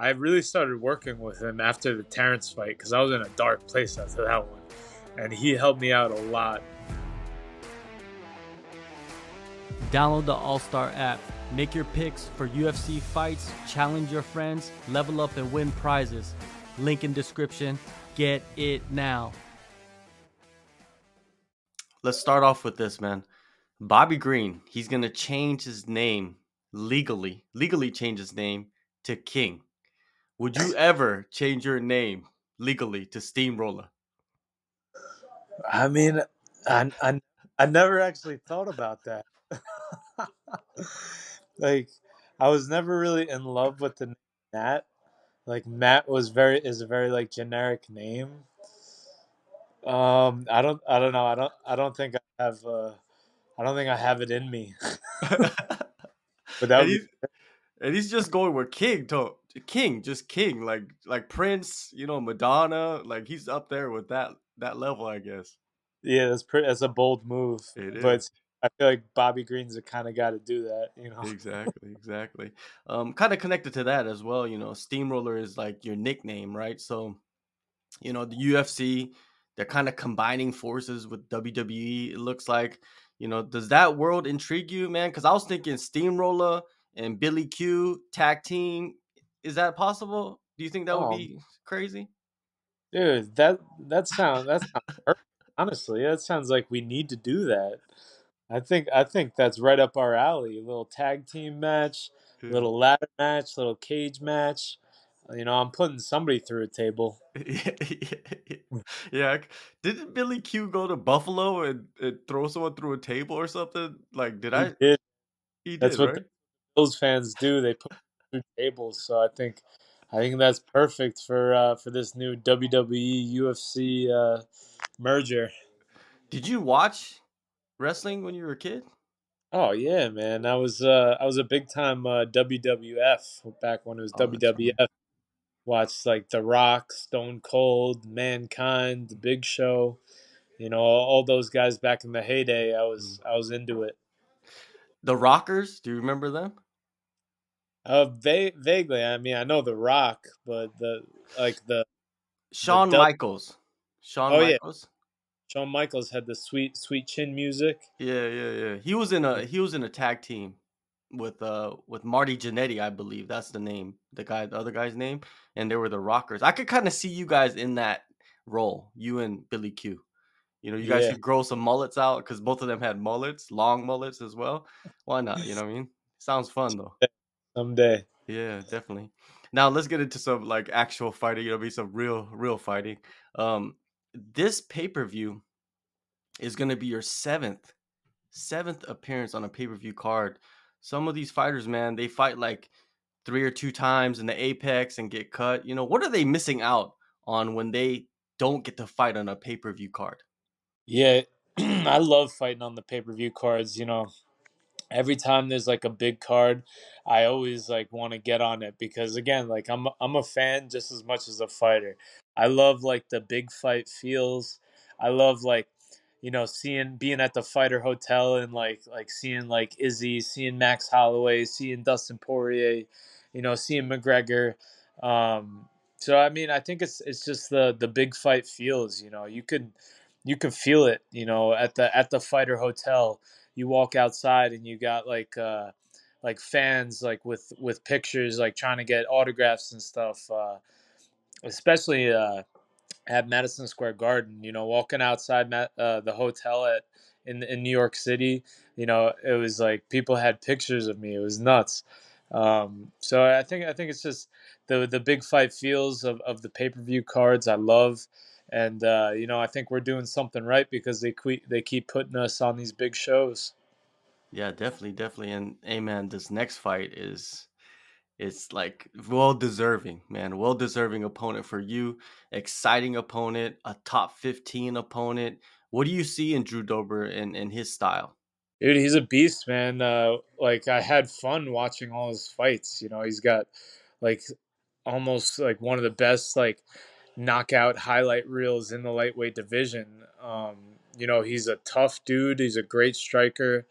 I really started working with him after the Terrance fight because I was in a dark place after that one, and he helped me out a lot. Download the All Star app. Make your picks for UFC fights, challenge your friends, level up, and win prizes. Link in description. Get it now. Let's start off with this, man. Bobby Green, he's going to change his name legally, legally change his name to King. Would you ever change your name legally to Steamroller? I mean, I, I, I never actually thought about that. like, I was never really in love with the name Matt. Like Matt was very is a very like generic name. Um, I don't, I don't know. I don't, I don't think I have. Uh, I don't think I have it in me. but that and, he's, and he's just going with King to King, just King, like like Prince, you know, Madonna, like he's up there with that that level, I guess. Yeah, that's pretty. That's a bold move, but I feel like Bobby Green's the kind of guy to do that. You know, exactly, exactly. Um, kind of connected to that as well. You know, Steamroller is like your nickname, right? So, you know, the UFC, they're kind of combining forces with WWE. It looks like. You know, does that world intrigue you, man? Because I was thinking Steamroller and Billy Q tag team. Is that possible? Do you think that would oh. be crazy? Dude, that that sounds that sounds honestly. That sounds like we need to do that. I think I think that's right up our alley. A little tag team match, little ladder match, little cage match. Uh, you know, I'm putting somebody through a table. yeah, yeah, Didn't Billy Q go to Buffalo and, and, throw someone through a table or something? Like, did he I? Did. He that's did, what right? Those fans do. They put through tables. So I think, I think that's perfect for uh, for this new WWE UFC uh, merger. Did you watch wrestling when you were a kid? Oh yeah, man. I was uh, I was a big time uh, WWF back when it was oh, WWF watched like The Rock, Stone Cold, Mankind, The Big Show. You know, all those guys back in the heyday. I was mm. I was into it. The Rockers, do you remember them? Uh, va- vaguely. I mean, I know The Rock, but the like the Shawn the Michaels. Shawn oh, Michaels. Yeah. Shawn Michaels had the sweet sweet chin music. Yeah, yeah, yeah. He was in a he was in a tag team with uh with Marty Jannetty, I believe. That's the name, the guy, the other guy's name, and they were the Rockers. I could kind of see you guys in that role, you and Billy Q. You know, you guys yeah. should grow some mullets out because both of them had mullets, long mullets as well. Why not? You know what I mean? Sounds fun though. Someday. Yeah, definitely. Now let's get into some like actual fighting. You know, be some real, real fighting. Um, this pay per view is going to be your seventh, seventh appearance on a pay per view card some of these fighters, man, they fight like three or two times in the apex and get cut. You know, what are they missing out on when they don't get to fight on a pay per view card? Yeah, I love fighting on the pay per view cards. You know, every time there's like a big card, I always like want to get on it because again, like I'm I'm a fan just as much as a fighter. I love like the big fight feels. I love like you know, seeing being at the fighter hotel and like like seeing like Izzy, seeing Max Holloway, seeing Dustin Poirier, you know, seeing McGregor. Um, so I mean, I think it's it's just the the big fight feels. You know, you could you could feel it. You know, at the at the fighter hotel, you walk outside and you got like uh, like fans like with with pictures, like trying to get autographs and stuff. Uh, especially uh, at Madison Square Garden. You know, walking outside uh, the hotel at in in New York City, you know, it was like people had pictures of me. It was nuts. Um, so I think I think it's just the the big fight feels of, of the pay per view cards. I love, and uh, you know, I think we're doing something right because they que- they keep putting us on these big shows. Yeah, definitely, definitely. And amen. This next fight is it's like well deserving, man. Well deserving opponent for you. Exciting opponent, a top 15 opponent. What do you see in Drew Dober and, and his style? Dude, he's a beast, man. Uh, like I had fun watching all his fights. You know, he's got like almost like one of the best like knockout highlight reels in the lightweight division. Um, you know, he's a tough dude. He's a great striker,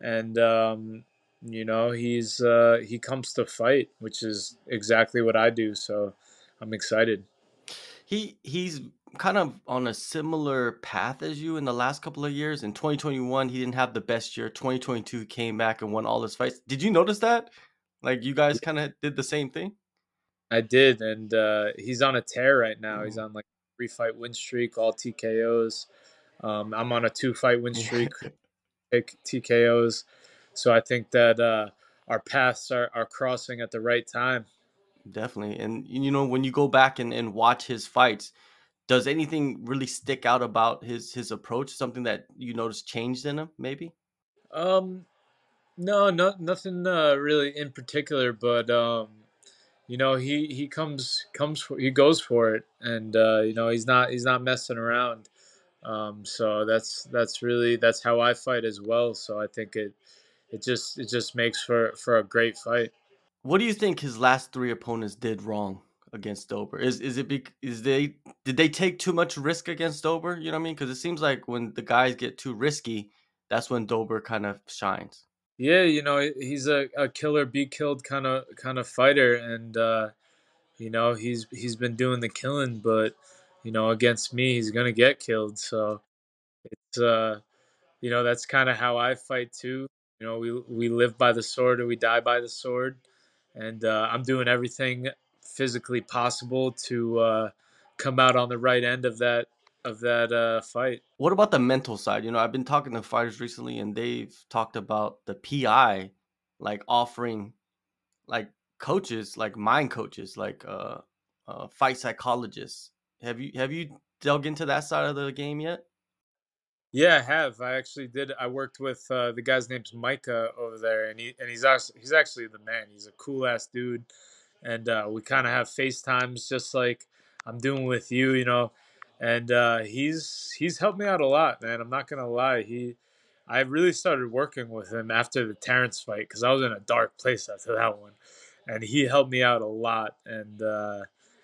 and um, you know, he's uh, he comes to fight, which is exactly what I do. So I'm excited. He he's kind of on a similar path as you in the last couple of years. In 2021, he didn't have the best year. 2022 came back and won all his fights. Did you notice that? Like you guys kind of did the same thing? I did, and uh, he's on a tear right now. He's Mhm. on like three fight win streak, all TKOs. Um, I'm on a two fight win streak, TKOs. So I think that uh, our paths are, are crossing at the right time. Definitely. And you know, when you go back and, and watch his fights, does anything really stick out about his his approach? Something that you notice changed in him, maybe? Um, no, no, nothing uh, really in particular, but um, you know, he he comes comes for he goes for it, and uh, you know, he's not he's not messing around. Um, so that's that's really that's how I fight as well. So I think it it just it just makes for for a great fight. What do you think his last three opponents did wrong against Dober? Is is it be, is they did they take too much risk against Dober? You know what I mean? Because it seems like when the guys get too risky, that's when Dober kind of shines. Yeah, you know, he's a, a killer be killed kind of kind of fighter, and uh, you know he's he's been doing the killing, but you know against me he's gonna get killed. So it's uh you know that's kind of how I fight too. You know, we we live by the sword or we die by the sword, and uh, I'm doing everything physically possible to uh, come out on the right end of that of that uh, fight. What about the mental side? You know, I've been talking to fighters recently, and they've talked about the PI, like offering, like coaches, like mind coaches, like uh, uh fight psychologists. Have you have you dug into that side of the game yet? Yeah, I have. I actually did. I worked with uh, the guy's name's Micah over there, and he and he's actually he's actually the man. He's a cool ass dude, and uh, we kind of have FaceTimes just like I'm doing with you, you know. And uh, he's he's helped me out a lot, man. I'm not gonna lie. He, I really started working with him after the Terrance fight because I was in a dark place after that one, and he helped me out a lot. And uh,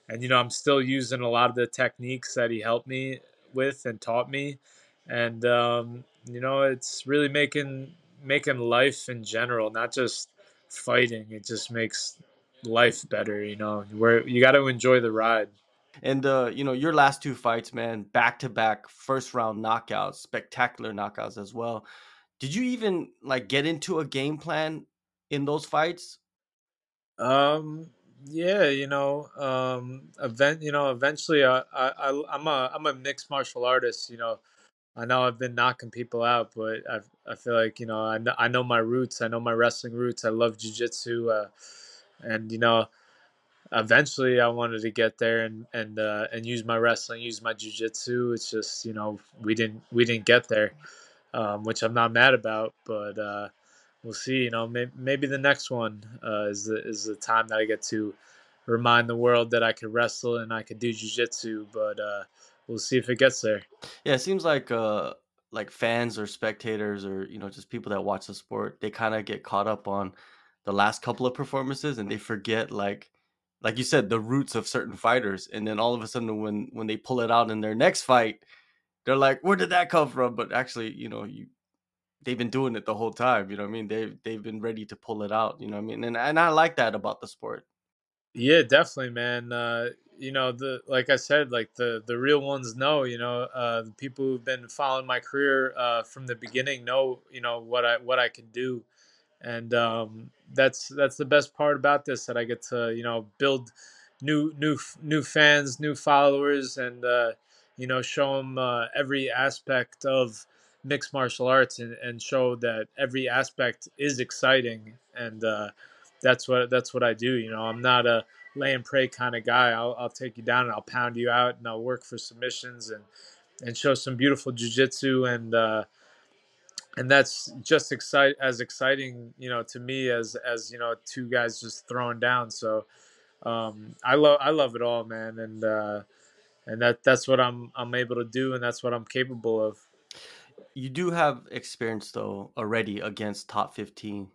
and you know I'm still using a lot of the techniques that he helped me with and taught me and um, you know it's really making making life in general not just fighting it just makes life better you know where you got to enjoy the ride And uh, you know, your last two fights, man, back to back first round knockouts, spectacular knockouts as well. Did you even like get into a game plan in those fights? um yeah you know um event you know eventually I, I I- i'm a i'm a mixed martial artist you know i know i've been knocking people out but i i feel like you know i know, I know my roots i know my wrestling roots i love jiu-jitsu uh, and you know eventually I wanted to get there and and uh, and use my wrestling, use my jujitsu. It's just you know we didn't we didn't get there, um, which I'm not mad about. But uh, we'll see. You know, maybe, maybe the next one uh, is the is the time that I get to remind the world that I could wrestle and I could do jujitsu. But uh, we'll see if it gets there. Yeah, it seems like uh like fans or spectators or you know just people that watch the sport, they kind of get caught up on the last couple of performances and they forget like like you said the roots of certain fighters and then all of a sudden when when they pull it out in their next fight, they're like where did that come from? But actually, you know, you they've been doing it the whole time, you know what I mean? They they've been ready to pull it out, you know what I mean? And and I like that about the sport. Yeah, definitely, man. Uh, you know, the like I said, like the the real ones know. You know, uh, the people who've been following my career uh, from the beginning know. You know what I what I can do, and um, that's that's the best part about this that I get to you know build new new new fans, new followers, and uh, you know show them uh, every aspect of mixed martial arts and, and show that every aspect is exciting and uh, that's what that's what I do. You know, I'm not a lay and pray kind of guy. I'll, I'll take you down and I'll pound you out and I'll work for submissions and and show some beautiful jujitsu and uh, and that's just excite as exciting you know to me as as you know two guys just throwing down. So um, I love I love it all, man, and uh, and that that's what I'm I'm able to do and that's what I'm capable of. You do have experience though already against top 15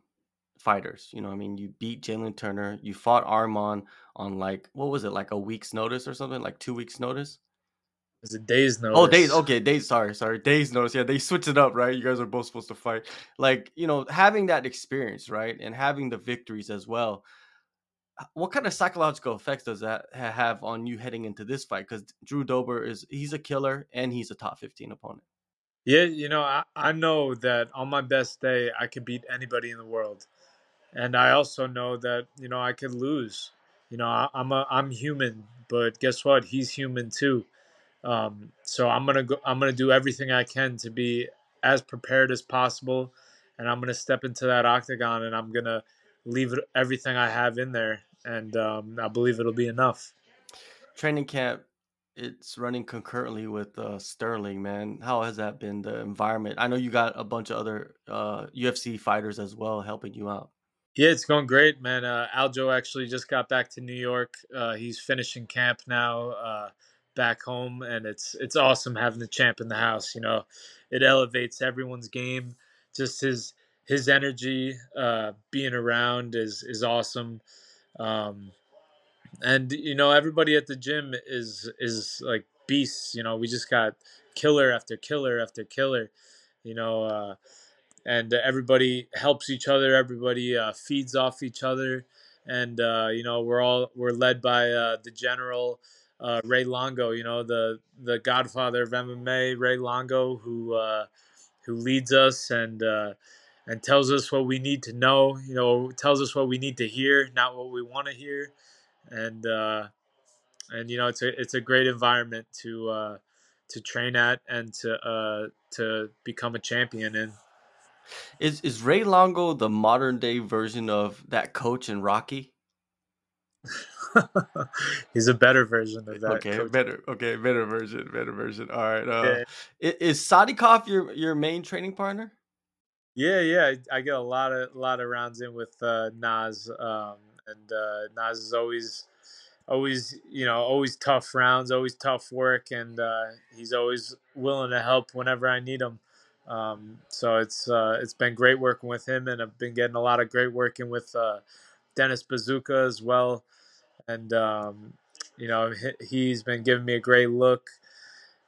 fighters. You know, I mean, you beat Jalen Turner, you fought Arman on like what was it, like a week's notice or something, like two weeks notice. It's a oh, day's notice? Oh, days. Okay, days. Sorry, sorry. Days notice. Yeah, they switch it up, right? You guys are both supposed to fight. Like you know, having that experience, right, and having the victories as well. What kind of psychological effects does that have on you heading into this fight? Because Drew Dober is he's a killer and he's a top fifteen opponent. Yeah, you know, I, I know that on my best day I could beat anybody in the world. And I also know that, you know, I could lose. You know, I, I'm a I'm human, but guess what? He's human too. Um, so I'm gonna go. I'm gonna do everything I can to be as prepared as possible, and I'm gonna step into that octagon and I'm gonna leave everything I have in there, and um, I believe it'll be enough. Training camp, it's running concurrently with uh, Sterling. Man, how has that been? The environment. I know you got a bunch of other uh, UFC fighters as well helping you out. Yeah, it's going great, man. Uh, Aljo actually just got back to New York. Uh, he's finishing camp now uh, back home, and it's it's awesome having the champ in the house. You know, it elevates everyone's game. Just his his energy, uh, being around is is awesome. Um, and you know, everybody at the gym is is like beasts. You know, we just got killer after killer after killer. You know. Uh, and everybody helps each other. Everybody uh, feeds off each other, and uh, you know we're all we're led by uh, the general uh, Ray Longo. You know the the Godfather of MMA, Ray Longo, who uh, who leads us and and tells us what we need to know. You know, tells us what we need to hear, not what we want to hear, and and you know it's a it's a great environment to to train at and to to become a champion in. Is is Ray Longo the modern day version of that coach in Rocky? He's a better version of that. Okay, coach. better. Okay, better version. Better version. All right. Uh, yeah. Is Sadykhov your your main training partner? Yeah, yeah. I get a lot of lot of rounds in with uh, Nas, um, and uh, Nas is always always you know always tough rounds, always tough work, and uh, he's always willing to help whenever I need him. Um, so it's uh, it's been great working with him, and I've been getting a lot of great working with uh, Dennis Buzukja as well. And um, you know he, has been giving me a great look.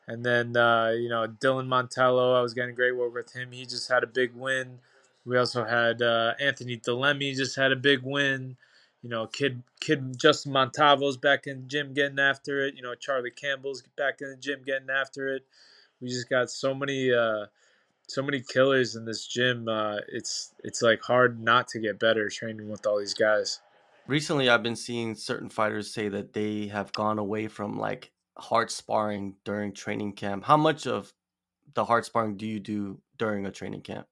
And then uh, you know Dylan Montello, I was getting great work with him. He just had a big win. We also had uh, Anthony Delemy just had a big win. You know, kid kid Justin Montavo's back in the gym getting after it. You know, Charlie Campbell's back in the gym getting after it. We just got so many uh, so many killers in this gym. Uh, it's it's like hard not to get better training with all these guys. Recently, I've been seeing certain fighters say that they have gone away from like hard sparring during training camp. How much of the hard sparring do you do during a training camp?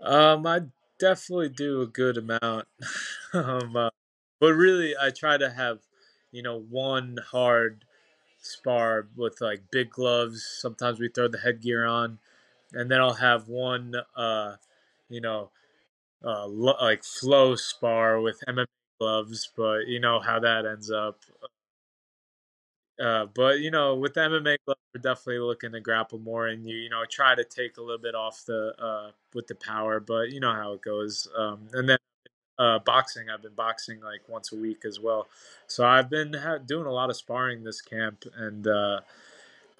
Um, I definitely do a good amount. um, uh, but really, I try to have, you know, one hard spar with like big gloves. Sometimes we throw the headgear on and then I'll have one, uh, you know, uh, lo- like flow spar with MMA gloves, but you know how that ends up. Uh, but you know, with MMA gloves, we're definitely looking to grapple more, and you you know try to take a little bit off the uh, with the power, but you know how it goes. Um, and then uh, boxing, I've been boxing like once a week as well, so I've been ha- doing a lot of sparring this camp, and uh,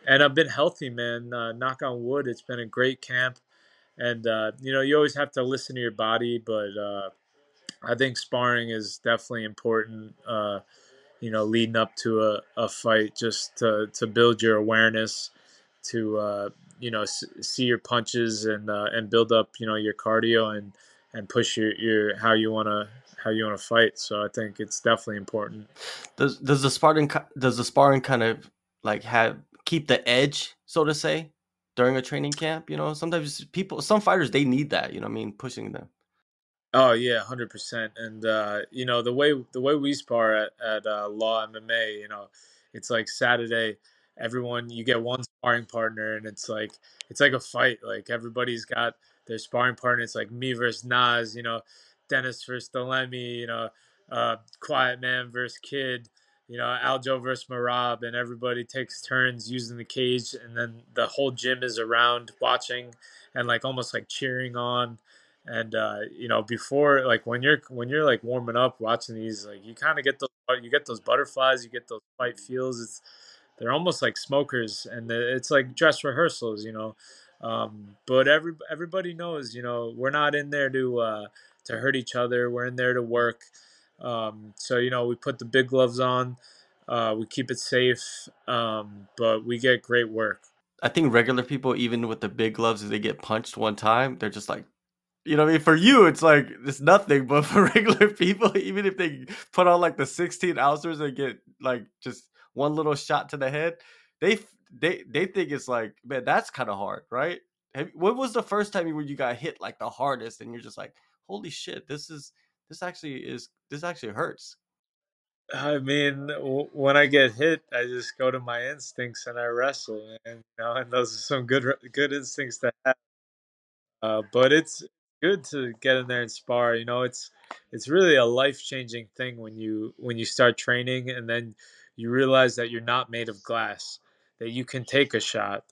and I've been healthy, man. Uh, knock on wood, it's been a great camp, and uh, you know you always have to listen to your body, but uh, I think sparring is definitely important. Uh, you know, leading up to a, a fight, just to to build your awareness, to uh, you know s- see your punches and uh, and build up you know your cardio and and push your, your how you want to how you want to fight. So I think it's definitely important. Does does the sparring does the sparring kind of like have keep the edge, so to say, during a training camp. You know, sometimes people, some fighters, they need that. You know, I mean, pushing them. Oh yeah, hundred percent. And uh, you know the way the way we spar at at uh, Law MMA, you know, it's like Saturday. Everyone, you get one sparring partner, and it's like it's like a fight. Like everybody's got their sparring partner. It's like me versus Nas. You know, Dennis versus Delemy. You know, uh, Quiet Man versus Kid you know, Aljo versus Merab, and everybody takes turns using the cage, and then the whole gym is around watching and like almost like cheering on. And uh, you know, before like when you're when you're like warming up watching these, like you kind of get those you get those butterflies, you get those fight feels. It's they're almost like smokers, and it's like dress rehearsals, you know. Um, but every everybody knows, you know, we're not in there to uh, to hurt each other. We're in there to work. Um, so you know, we put the big gloves on. Uh, we keep it safe, um, but we get great work. I think regular people, even with the big gloves, if they get punched one time, they're just like, you know, I mean, for you, it's like it's nothing, but for regular people, even if they put on like the 16 ounces and get like just one little shot to the head, they they they think it's like, man, that's kind of hard, right? Have, when was the first time when you got hit like the hardest, and you're just like, holy shit, this is this actually is this actually hurts. I mean, w- when I get hit, I just go to my instincts and I wrestle, and you know, and those are some good good instincts to have. Uh, but it's good to get in there and spar. You know, it's it's really a life changing thing when you when you start training, and then you realize that you're not made of glass, that you can take a shot,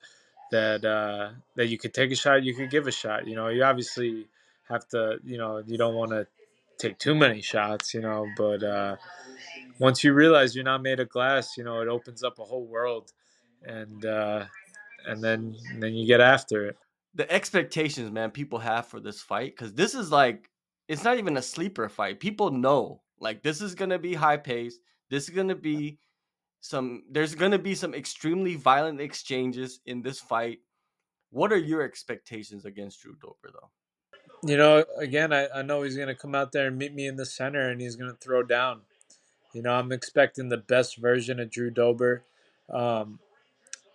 that uh, that you could take a shot, you could give a shot. You know, you obviously have to, you know, you don't want to take too many shots, you know, but uh, once you realize you're not made of glass, you know, it opens up a whole world, and uh, and then and then you get after it. The expectations, man, people have for this fight because this is like it's not even a sleeper fight. People know like this is gonna be high pace. This is gonna be some. There's gonna be some extremely violent exchanges in this fight. What are your expectations against Drew Dober, though? You know, again, I, I know he's going to come out there and meet me in the center and he's going to throw down. You know, I'm expecting the best version of Drew Dober. Um,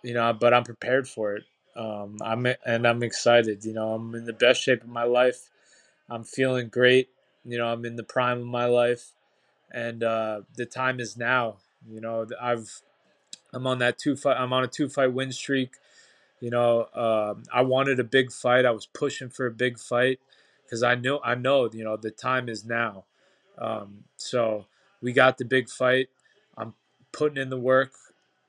you know, but I'm prepared for it. Um, I'm and I'm excited. You know, I'm in the best shape of my life. I'm feeling great. You know, I'm in the prime of my life, and uh, the time is now. You know, I've I'm on that two fight. I'm on a two fight win streak. You know, um, I wanted a big fight. I was pushing for a big fight because I know I know you know the time is now. Um, so we got the big fight. I'm putting in the work.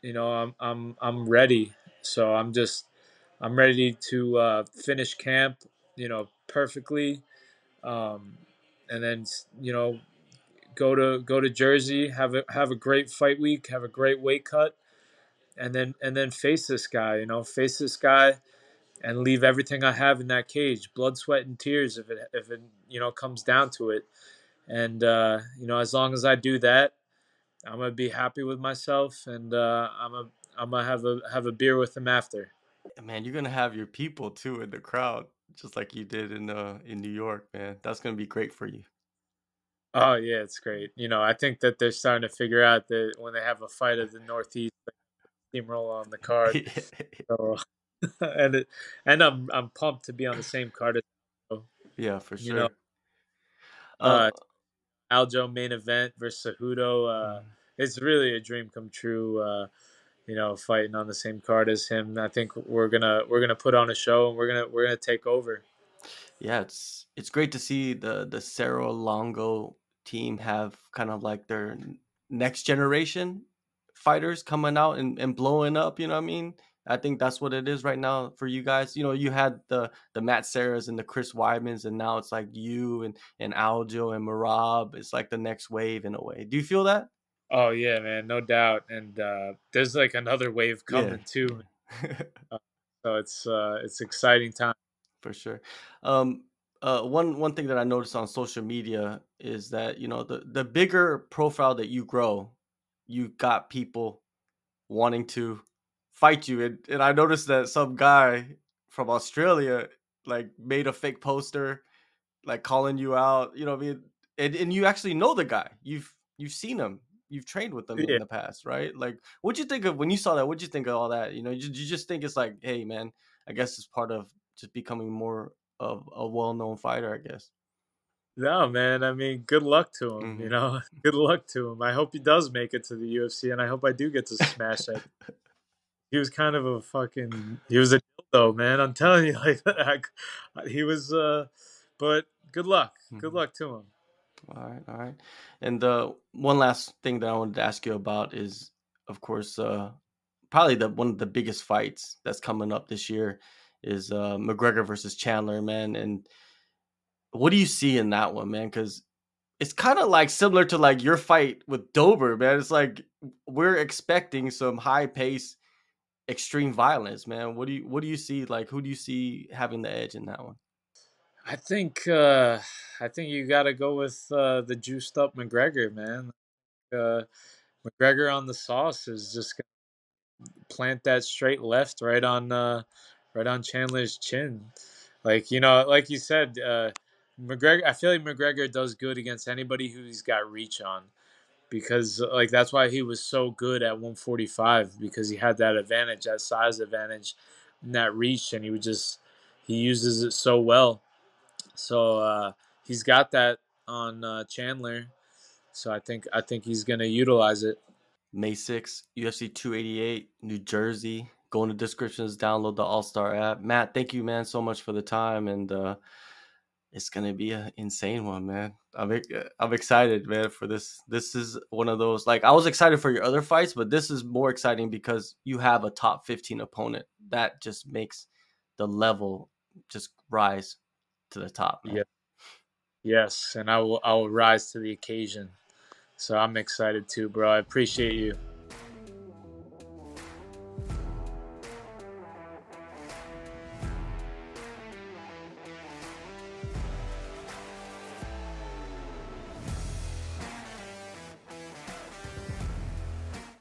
You know, I'm I'm I'm ready. So I'm just I'm ready to uh, finish camp. You know, perfectly, um, and then you know go to go to Jersey, have a have a great fight week, have a great weight cut, and then and then face this guy. You know, face this guy, and leave everything I have in that cage, blood, sweat, and tears. If it if it you know comes down to it, and uh, you know, as long as I do that, I'm gonna be happy with myself, and uh, I'm a I'm gonna have a have a beer with them after. Man, you're gonna have your people too in the crowd, just like you did in uh in New York, man. That's gonna be great for you. Oh yeah, it's great. You know, I think that they're starting to figure out that when they have a fight of the Northeast, steamroll on the card. so, and it, and I'm I'm pumped to be on the same card as. So, yeah, for sure. You know, uh, Aljo main event versus Cejudo. Uh, mm. It's really a dream come true. Uh, you know, fighting on the same card as him. I think we're gonna we're gonna put on a show and we're gonna we're gonna take over. Yeah, it's it's great to see the the Serra Longo team have kind of like their next generation fighters coming out and, and blowing up. You know what I mean? I think that's what it is right now for you guys. You know, you had the the Matt Serras and the Chris Weidmans, and now it's like you and and Aljo and Merab. It's like the next wave in a way. Do you feel that? Oh yeah, man, no doubt. And uh, there's like another wave coming yeah. too. uh, so it's uh, it's exciting time for sure. Um, uh, one one thing that I noticed on social media is that you know the the bigger profile that you grow, you got people wanting to fight you. And, and I noticed that some guy from Australia like made a fake poster, like calling you out. You know, I mean, and, and you actually know the guy. You've you've seen him. You've trained with them yeah. in the past, right? Like, what'd you think of when you saw that? What'd you think of all that? You know, you, you just think it's like, hey, man, I guess it's part of just becoming more of a well-known fighter, I guess. No, man. I mean, good luck to him. Mm-hmm. You know, good luck to him. I hope he does make it to the UFC, and I hope I do get to smash that he was kind of a fucking he was a dildo, man. I'm telling you, like he was. uh But good luck, good mm-hmm. luck to him. All right, all right. And uh, one last thing that I wanted to ask you about is, of course, uh, probably the one of the biggest fights that's coming up this year is uh, McGregor versus Chandler, man. And what do you see in that one, man? Because it's kind of like similar to like your fight with Dober, man. It's like we're expecting some high pace, extreme violence, man. What do you what do you see? Like, who do you see having the edge in that one? I think uh, I think you got to go with uh, the juiced up McGregor, man. Uh, McGregor on the sauce is just gonna plant that straight left right on uh, right on Chandler's chin. Like you know, like you said, uh, McGregor. I feel like McGregor does good against anybody who's got reach on, because like that's why he was so good at 145 because he had that advantage, that size advantage, and that reach, and he would just he uses it so well. So uh, he's got that on uh, Chandler. So I think I think he's gonna utilize it. May 6th, UFC 288, New Jersey. Go in the descriptions, download the All Star app. Matt, thank you, man, so much for the time, and uh, it's gonna be an insane one, man. I'm uh, I'm excited, man, for this. This is one of those like I was excited for your other fights, but this is more exciting because you have a top 15 opponent. That just makes the level just rise to the top. Man. Yeah. Yes, and I will I will rise to the occasion. So I'm excited too, bro. I appreciate you.